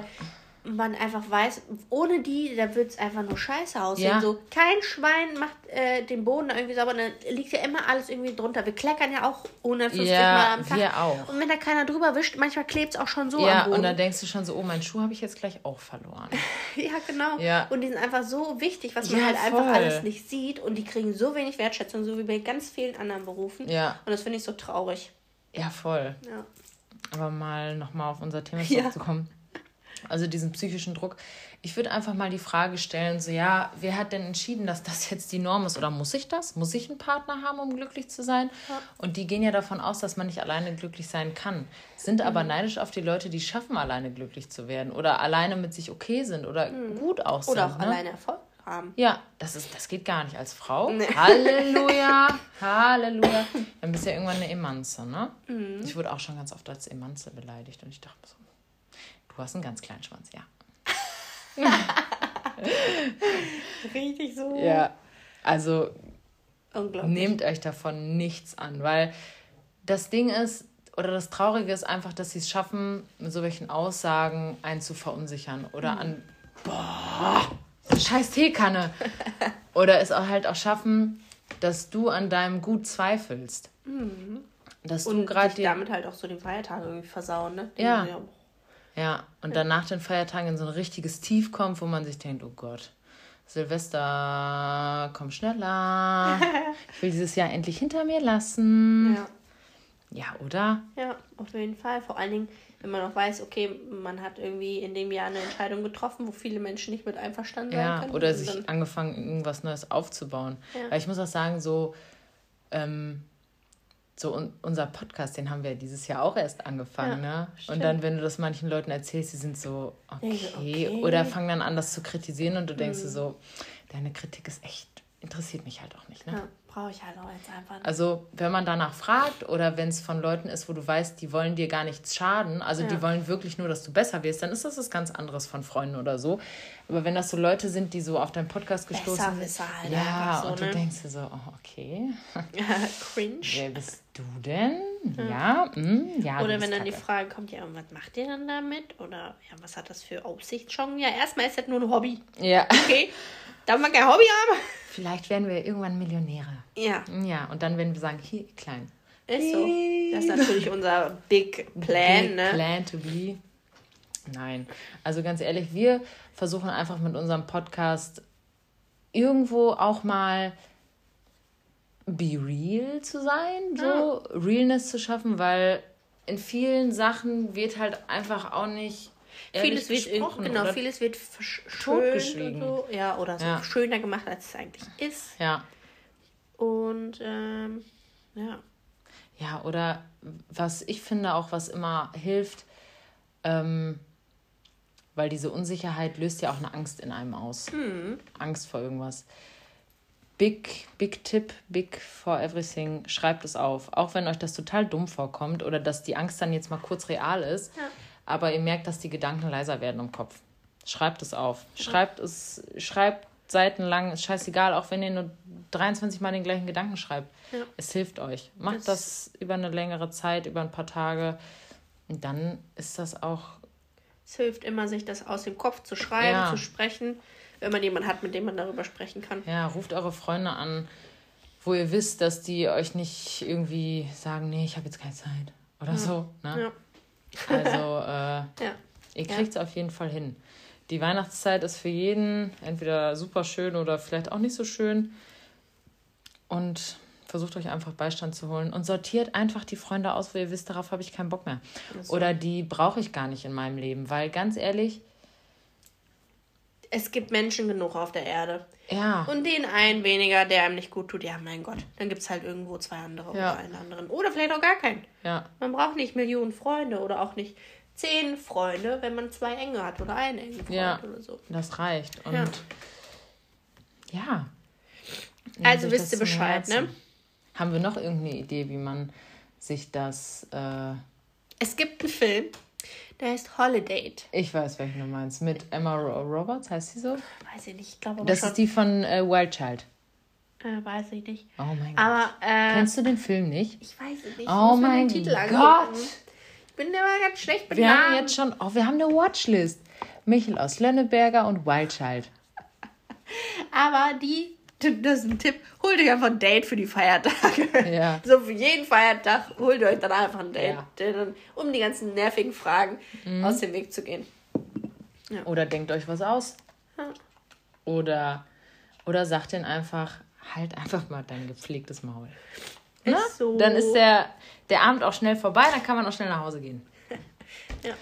man einfach weiß, ohne die, da wird es einfach nur scheiße aussehen. Ja. So, kein Schwein macht äh, den Boden irgendwie sauber, dann liegt ja immer alles irgendwie drunter. Wir kleckern ja auch 150 ja, Mal am Tag. Wir auch. Und wenn da keiner drüber wischt, manchmal klebt es auch schon so ja, am Boden. und dann denkst du schon so, oh, meinen Schuh habe ich jetzt gleich auch verloren. (laughs) ja, genau. Ja. Und die sind einfach so wichtig, was man halt voll. einfach alles nicht sieht. Und die kriegen so wenig Wertschätzung, so wie bei ganz vielen anderen Berufen. Ja. Und das finde ich so traurig. Ja, voll. Ja aber mal nochmal auf unser Thema zurückzukommen. Ja. Also diesen psychischen Druck. Ich würde einfach mal die Frage stellen, so ja, wer hat denn entschieden, dass das jetzt die Norm ist? Oder muss ich das? Muss ich einen Partner haben, um glücklich zu sein? Ja. Und die gehen ja davon aus, dass man nicht alleine glücklich sein kann. Sind mhm. aber neidisch auf die Leute, die schaffen, alleine glücklich zu werden. Oder alleine mit sich okay sind oder mhm. gut aussehen. Oder auch ne? alleine Erfolg haben. Ja, das, ist, das geht gar nicht als Frau. Nee. (laughs) Halleluja, Halleluja. Dann bist du ja irgendwann eine Emanze, ne? Mhm. Ich wurde auch schon ganz oft als Emanze beleidigt und ich dachte so, du hast einen ganz kleinen Schwanz, ja. (laughs) Richtig so. Ja, also nehmt euch davon nichts an, weil das Ding ist, oder das Traurige ist einfach, dass sie es schaffen, mit so welchen Aussagen einen zu verunsichern oder mhm. an, boah, scheiß Teekanne. (laughs) Oder es auch halt auch schaffen, dass du an deinem Gut zweifelst. Mhm. Dass und du gerade damit halt auch so die Feiertage irgendwie versauen, ne? Den ja. Ja, und ja. dann nach den Feiertagen in so ein richtiges Tief kommt, wo man sich denkt, oh Gott, Silvester, komm schneller. (laughs) ich will dieses Jahr endlich hinter mir lassen. Ja. Ja, oder? Ja, auf jeden Fall. Vor allen Dingen, wenn man auch weiß, okay, man hat irgendwie in dem Jahr eine Entscheidung getroffen, wo viele Menschen nicht mit einverstanden ja, sein können. Oder sich angefangen, irgendwas Neues aufzubauen. Ja. Weil ich muss auch sagen, so, ähm, so un unser Podcast, den haben wir dieses Jahr auch erst angefangen, ja, ne? Stimmt. Und dann, wenn du das manchen Leuten erzählst, die sind so, okay, okay. oder fangen dann an, das zu kritisieren und du denkst mhm. so, deine Kritik ist echt, interessiert mich halt auch nicht, ne? Ja brauche ich halt auch jetzt einfach nicht. Also, wenn man danach fragt oder wenn es von Leuten ist, wo du weißt, die wollen dir gar nichts schaden, also ja. die wollen wirklich nur, dass du besser wirst, dann ist das was ganz anderes von Freunden oder so. Aber wenn das so Leute sind, die so auf deinen Podcast gestoßen sind, halt ja, so, und du ne? denkst dir so, oh, okay. (laughs) Cringe. Wer bist du denn? Ja, ja, mm, ja Oder wenn dann Kacke. die Frage kommt, ja, was macht ihr dann damit? Oder ja, was hat das für Aussicht schon? Ja, erstmal ist das nur ein Hobby. Ja. Okay. (laughs) Darf man kein Hobby haben? Vielleicht werden wir irgendwann Millionäre. Ja. Ja, und dann werden wir sagen, hier, klein. Ist so. Das ist natürlich unser Big Plan, Big ne? Plan to be. Nein. Also ganz ehrlich, wir versuchen einfach mit unserem Podcast irgendwo auch mal be real zu sein, so ja. Realness zu schaffen, weil in vielen Sachen wird halt einfach auch nicht vieles wird genau vieles wird totgeschwiegen so. ja oder so ja. schöner gemacht als es eigentlich ist ja und ähm, ja ja oder was ich finde auch was immer hilft ähm, weil diese Unsicherheit löst ja auch eine Angst in einem aus hm. Angst vor irgendwas Big, big Tipp, big for everything, schreibt es auf. Auch wenn euch das total dumm vorkommt oder dass die Angst dann jetzt mal kurz real ist. Ja aber ihr merkt, dass die Gedanken leiser werden im Kopf. Schreibt es auf. Schreibt es, schreibt seitenlang, ist scheißegal, auch wenn ihr nur 23 Mal den gleichen Gedanken schreibt. Ja. Es hilft euch. Macht das, das über eine längere Zeit, über ein paar Tage. Und dann ist das auch. Es hilft immer, sich das aus dem Kopf zu schreiben, ja. zu sprechen, wenn man jemanden hat, mit dem man darüber sprechen kann. Ja, ruft eure Freunde an, wo ihr wisst, dass die euch nicht irgendwie sagen, nee, ich habe jetzt keine Zeit. Oder ja. so. Ne? Also, (laughs) äh, ja. ihr kriegt es ja. auf jeden Fall hin. die Weihnachtszeit ist für jeden entweder super schön oder vielleicht auch nicht so schön. Und versucht euch einfach Beistand zu holen und sortiert einfach die Freunde aus, wo ihr wisst, darauf habe ich keinen Bock mehr. So. Oder die brauche ich gar nicht in meinem Leben, weil ganz ehrlich. Es gibt Menschen genug auf der Erde. Ja. Und den einen weniger, der einem nicht gut tut, ja, mein Gott. Dann gibt es halt irgendwo zwei andere ja. oder einen anderen. Oder vielleicht auch gar keinen. Ja. Man braucht nicht Millionen Freunde oder auch nicht zehn Freunde, wenn man zwei enge hat oder einen engen Freund ja, oder so. Das reicht. Und ja. ja. Also wisst ihr Bescheid, ne? Haben wir noch irgendeine Idee, wie man sich das. Äh es gibt einen Film, der heißt Holiday. Ich weiß, welchen du meinst. Mit Emma Roberts, heißt sie so? Weiß ich nicht, ich glaube Das schon. ist die von äh, Wild Child. Äh, weiß ich nicht. Oh mein Gott. Aber, äh, Kennst du den Film nicht? Ich weiß es nicht. Oh mein Gott. Ich bin immer ganz schlecht mit Wir Namen. haben jetzt schon, oh, wir haben eine Watchlist. Michel aus Lönneberger und Wild Child. (laughs) Aber die das ist ein Tipp, holt euch einfach ein Date für die Feiertage. Ja. (laughs) So für jeden Feiertag holt euch dann einfach ein Date, ja. um die ganzen nervigen Fragen mhm. aus dem Weg zu gehen. Ja. Oder denkt euch was aus. Oder, oder sagt den einfach, halt einfach mal dein gepflegtes Maul. Ist so. Dann ist der, der Abend auch schnell vorbei, dann kann man auch schnell nach Hause gehen. (laughs) ja.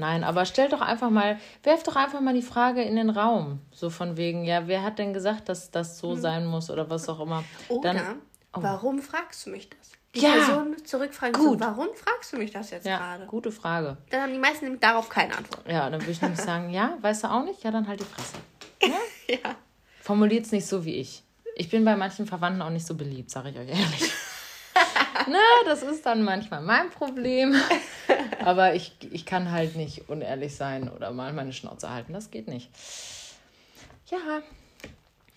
Nein, aber stellt doch einfach mal, werft doch einfach mal die Frage in den Raum. So von wegen, ja, wer hat denn gesagt, dass das so hm. sein muss oder was auch immer. Oder, Dann, oh. warum fragst du mich das? Die ja, Person zurückfragen, gut. So, warum fragst du mich das jetzt ja, gerade? Gute Frage. Dann haben die meisten nämlich darauf keine Antwort. Ja, dann würde ich nämlich sagen, ja, weißt du auch nicht? Ja, dann halt die Fresse. (laughs) Ja? ja. Formuliert es nicht so wie ich. Ich bin bei manchen Verwandten auch nicht so beliebt, sage ich euch ehrlich. Na, das ist dann manchmal mein Problem. Aber ich, ich kann halt nicht unehrlich sein oder mal meine Schnauze halten. Das geht nicht. Ja.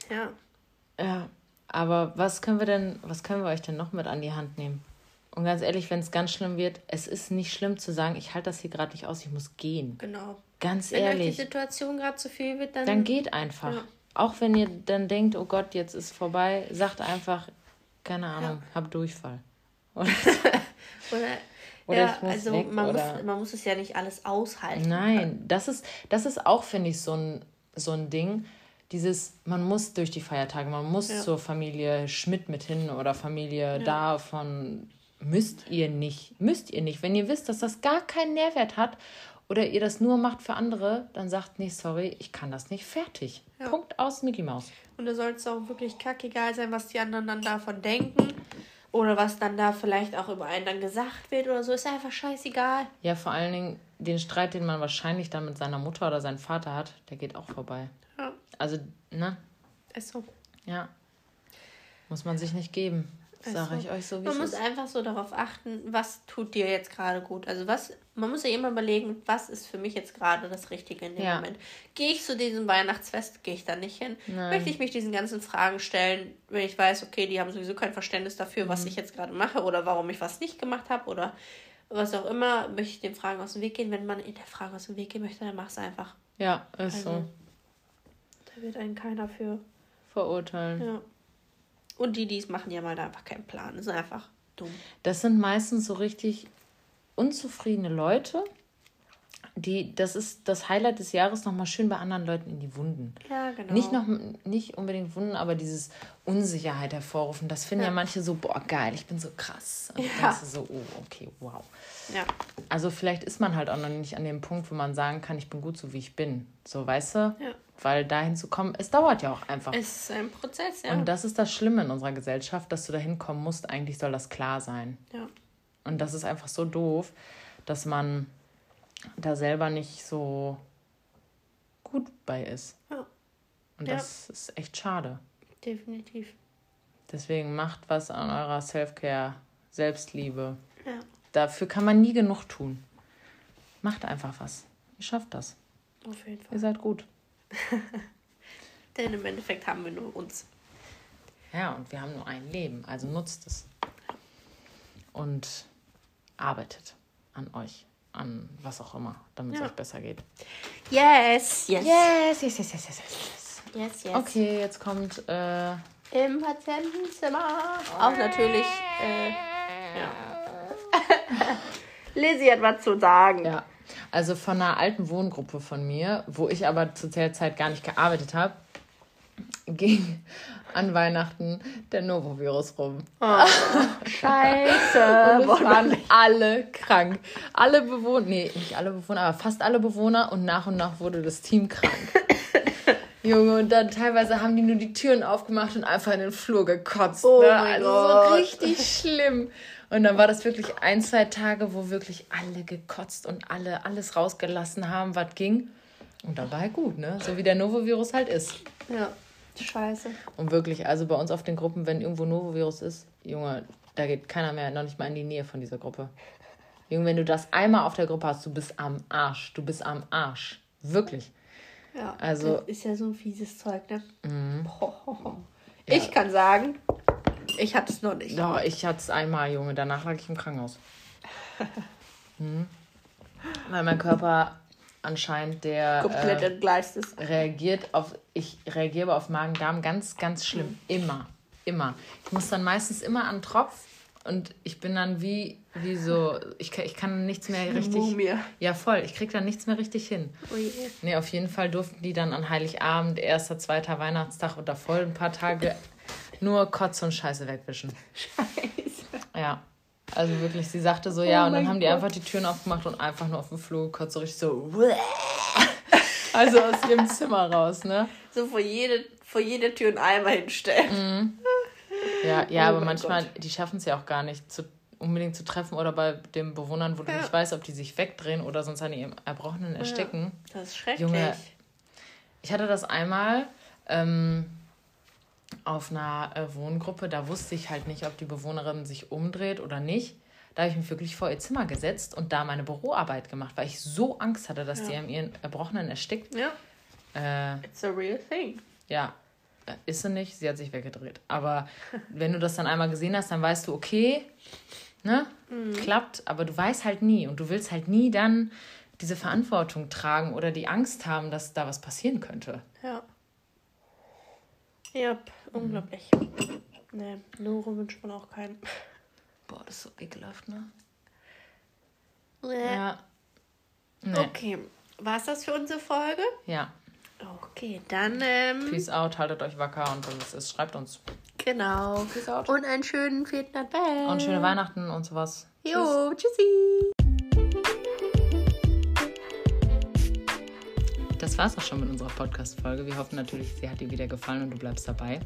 Ja. Ja. Aber was können wir denn, was können wir euch denn noch mit an die Hand nehmen? Und ganz ehrlich, wenn es ganz schlimm wird, es ist nicht schlimm zu sagen, ich halte das hier gerade nicht aus, ich muss gehen. Genau. Ganz wenn ehrlich. Wenn die Situation gerade zu viel wird, dann. Dann geht einfach. Ja. Auch wenn ihr dann denkt, oh Gott, jetzt ist vorbei, sagt einfach, keine Ahnung, ja. hab Durchfall. Oder, (laughs) oder, oder ja, also weg, man, oder... muss, man muss es ja nicht alles aushalten. Nein, das ist, das ist auch, finde ich, so ein, so ein Ding. Dieses, man muss durch die Feiertage, man muss ja. zur Familie Schmidt mit hin oder Familie ja. davon. Müsst ihr nicht. Müsst ihr nicht. Wenn ihr wisst, dass das gar keinen Nährwert hat oder ihr das nur macht für andere, dann sagt, nee, sorry, ich kann das nicht. Fertig. Ja. Punkt aus Mickey Maus. Und da soll es auch wirklich kackegal sein, was die anderen dann davon denken. Oder was dann da vielleicht auch über einen dann gesagt wird oder so, ist einfach scheißegal. Ja, vor allen Dingen den Streit, den man wahrscheinlich dann mit seiner Mutter oder seinem Vater hat, der geht auch vorbei. Ja. Also, ne? Ist so. Ja. Muss man sich nicht geben. Sage ich euch so, wie Man muss ist. einfach so darauf achten, was tut dir jetzt gerade gut. Also was, man muss ja immer überlegen, was ist für mich jetzt gerade das Richtige in dem ja. Moment. Gehe ich zu diesem Weihnachtsfest, gehe ich da nicht hin? Nein. Möchte ich mich diesen ganzen Fragen stellen, wenn ich weiß, okay, die haben sowieso kein Verständnis dafür, mhm. was ich jetzt gerade mache oder warum ich was nicht gemacht habe oder was auch immer, möchte ich den Fragen aus dem Weg gehen. Wenn man in der Frage aus dem Weg gehen möchte, dann mach es einfach. Ja, ist also, so. Da wird einen keiner für verurteilen. Ja. Und die, die es machen, die haben halt einfach keinen Plan. Das ist einfach dumm. Das sind meistens so richtig unzufriedene Leute, die, das ist das Highlight des Jahres, nochmal schön bei anderen Leuten in die Wunden. Ja, genau. Nicht, noch, nicht unbedingt Wunden, aber dieses Unsicherheit hervorrufen. Das finden ja, ja manche so, boah, geil, ich bin so krass. Und ja. denkst du so, oh, okay, wow. Ja. Also vielleicht ist man halt auch noch nicht an dem Punkt, wo man sagen kann, ich bin gut so, wie ich bin. So, weißt du? Ja. Weil dahin zu kommen, es dauert ja auch einfach. Es ist ein Prozess, ja. Und das ist das Schlimme in unserer Gesellschaft, dass du dahin kommen musst. Eigentlich soll das klar sein. Ja. Und das ist einfach so doof, dass man da selber nicht so gut bei ist. Ja. Und ja. das ist echt schade. Definitiv. Deswegen macht was an eurer Self-Care, Selbstliebe. Ja. Dafür kann man nie genug tun. Macht einfach was. Ihr schafft das. Auf jeden Fall. Ihr seid gut. (laughs) Denn im Endeffekt haben wir nur uns. Ja, und wir haben nur ein Leben. Also nutzt es. Und arbeitet an euch an was auch immer, damit es ja. euch besser geht. Yes, yes. Yes, yes, yes, yes, yes, yes. Yes, yes. Okay, jetzt kommt äh, im Patientenzimmer auch natürlich äh, ja. (laughs) Lizzie hat was zu sagen. Ja. Also von einer alten Wohngruppe von mir, wo ich aber zu der Zeit gar nicht gearbeitet habe, ging an Weihnachten der Novovirus rum. Oh, scheiße. (laughs) Und es waren alle krank. Alle Bewohner, nee, nicht alle Bewohner, aber fast alle Bewohner und nach und nach wurde das Team krank. (laughs) Junge, und dann teilweise haben die nur die Türen aufgemacht und einfach in den Flur gekotzt. Oh ne? Also Gott. so richtig schlimm. Und dann war das wirklich ein, zwei Tage, wo wirklich alle gekotzt und alle alles rausgelassen haben, was ging. Und dann war halt gut, ne? So wie der Novovirus halt ist. Ja, scheiße. Und wirklich, also bei uns auf den Gruppen, wenn irgendwo Novovirus ist, Junge, da geht keiner mehr, noch nicht mal in die Nähe von dieser Gruppe. Junge, wenn du das einmal auf der Gruppe hast, du bist am Arsch. Du bist am Arsch. Wirklich. Ja, also das ist ja so ein fieses Zeug, ne? Mhm. Ich ja. kann sagen, ich hatte es noch nicht. Doch, ich hatte es einmal, Junge. Danach lag ich im Krankenhaus. mhm. (laughs) Weil mein Körper anscheinend der komplett äh, entgleist ist. Reagiert auf, ich reagiere auf Magen-Darm ganz, ganz schlimm. Mhm. Immer. Immer. Ich muss dann meistens immer an Tropf und ich bin dann wie, wie so, ich, kann, ich kann nichts mehr richtig. Mumie. Ja, voll. Ich krieg dann nichts mehr richtig hin. Oh je. Nee, auf jeden Fall durften die dann an Heiligabend, erster, zweiter Weihnachtstag oder voll ein paar Tage nur Kotze und Scheiße wegwischen. Scheiße. Ja. Also wirklich, sie sagte so, ja, oh und dann haben die Gott. einfach die Türen aufgemacht und einfach nur auf dem Flur gekotzt, so richtig so. also aus ihrem Zimmer raus, ne? So vor jede, vor jede Tür einen Eimer hinstellen. Mhm. Ja, ja, oh aber manchmal, Gott. die schaffen es ja auch gar nicht zu, unbedingt zu treffen oder bei den Bewohnern, wo ja. du nicht weißt, ob die sich wegdrehen oder sonst an ihrem Erbrochenen ersticken. Ja, das ist schrecklich. Junge, ich hatte das einmal ähm, auf einer äh, Wohngruppe, da wusste ich halt nicht, ob die Bewohnerin sich umdreht oder nicht. Da habe ich mich wirklich vor ihr Zimmer gesetzt und da meine Büroarbeit gemacht, weil ich so Angst hatte, dass ja. die an ihren Erbrochenen erstickt. Ja. Äh, It's a real thing. Ja, ist sie nicht, sie hat sich weggedreht. Aber (laughs) wenn du das dann einmal gesehen hast, dann weißt du, okay, ne, mhm. klappt, aber du weißt halt nie und du willst halt nie dann diese Verantwortung tragen oder die Angst haben, dass da was passieren könnte. Ja. Ja, unglaublich. Mhm. Nee, Noro wünscht man auch keinen. Boah, das ist so ekelhaft, ne? Nee. Ja. Nee. Okay, war es das für unsere Folge? Ja. Okay, dann. Ähm, Peace out, haltet euch wacker und wenn es ist, schreibt uns. Genau. Peace out. Und einen schönen vierten Advent. Und schöne Weihnachten und sowas. Jo, Tschüss. tschüssi. Das war's auch schon mit unserer Podcast-Folge. Wir hoffen natürlich, sie hat dir wieder gefallen und du bleibst dabei.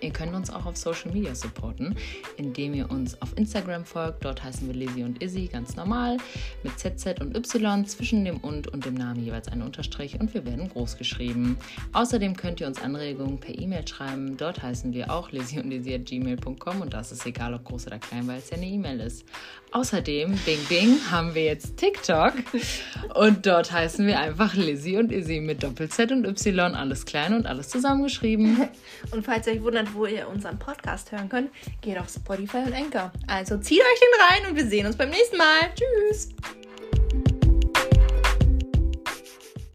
Ihr könnt uns auch auf Social Media supporten, indem ihr uns auf Instagram folgt. Dort heißen wir Lizzie und Izzy ganz normal mit ZZ und Y zwischen dem und und dem Namen jeweils ein Unterstrich und wir werden groß geschrieben. Außerdem könnt ihr uns Anregungen per E-Mail schreiben. Dort heißen wir auch Lizzie und Izzy at gmail.com und das ist egal, ob groß oder klein, weil es ja eine E-Mail ist. Außerdem, Bing Bing, haben wir jetzt TikTok und dort heißen wir einfach Lizzie und Izzy mit Doppel-Z und Y, alles klein und alles zusammengeschrieben. (laughs) Und falls ihr euch wundert, wo ihr unseren Podcast hören könnt, geht auf Spotify und Anchor. Also zieht euch den rein und wir sehen uns beim nächsten Mal. Tschüss!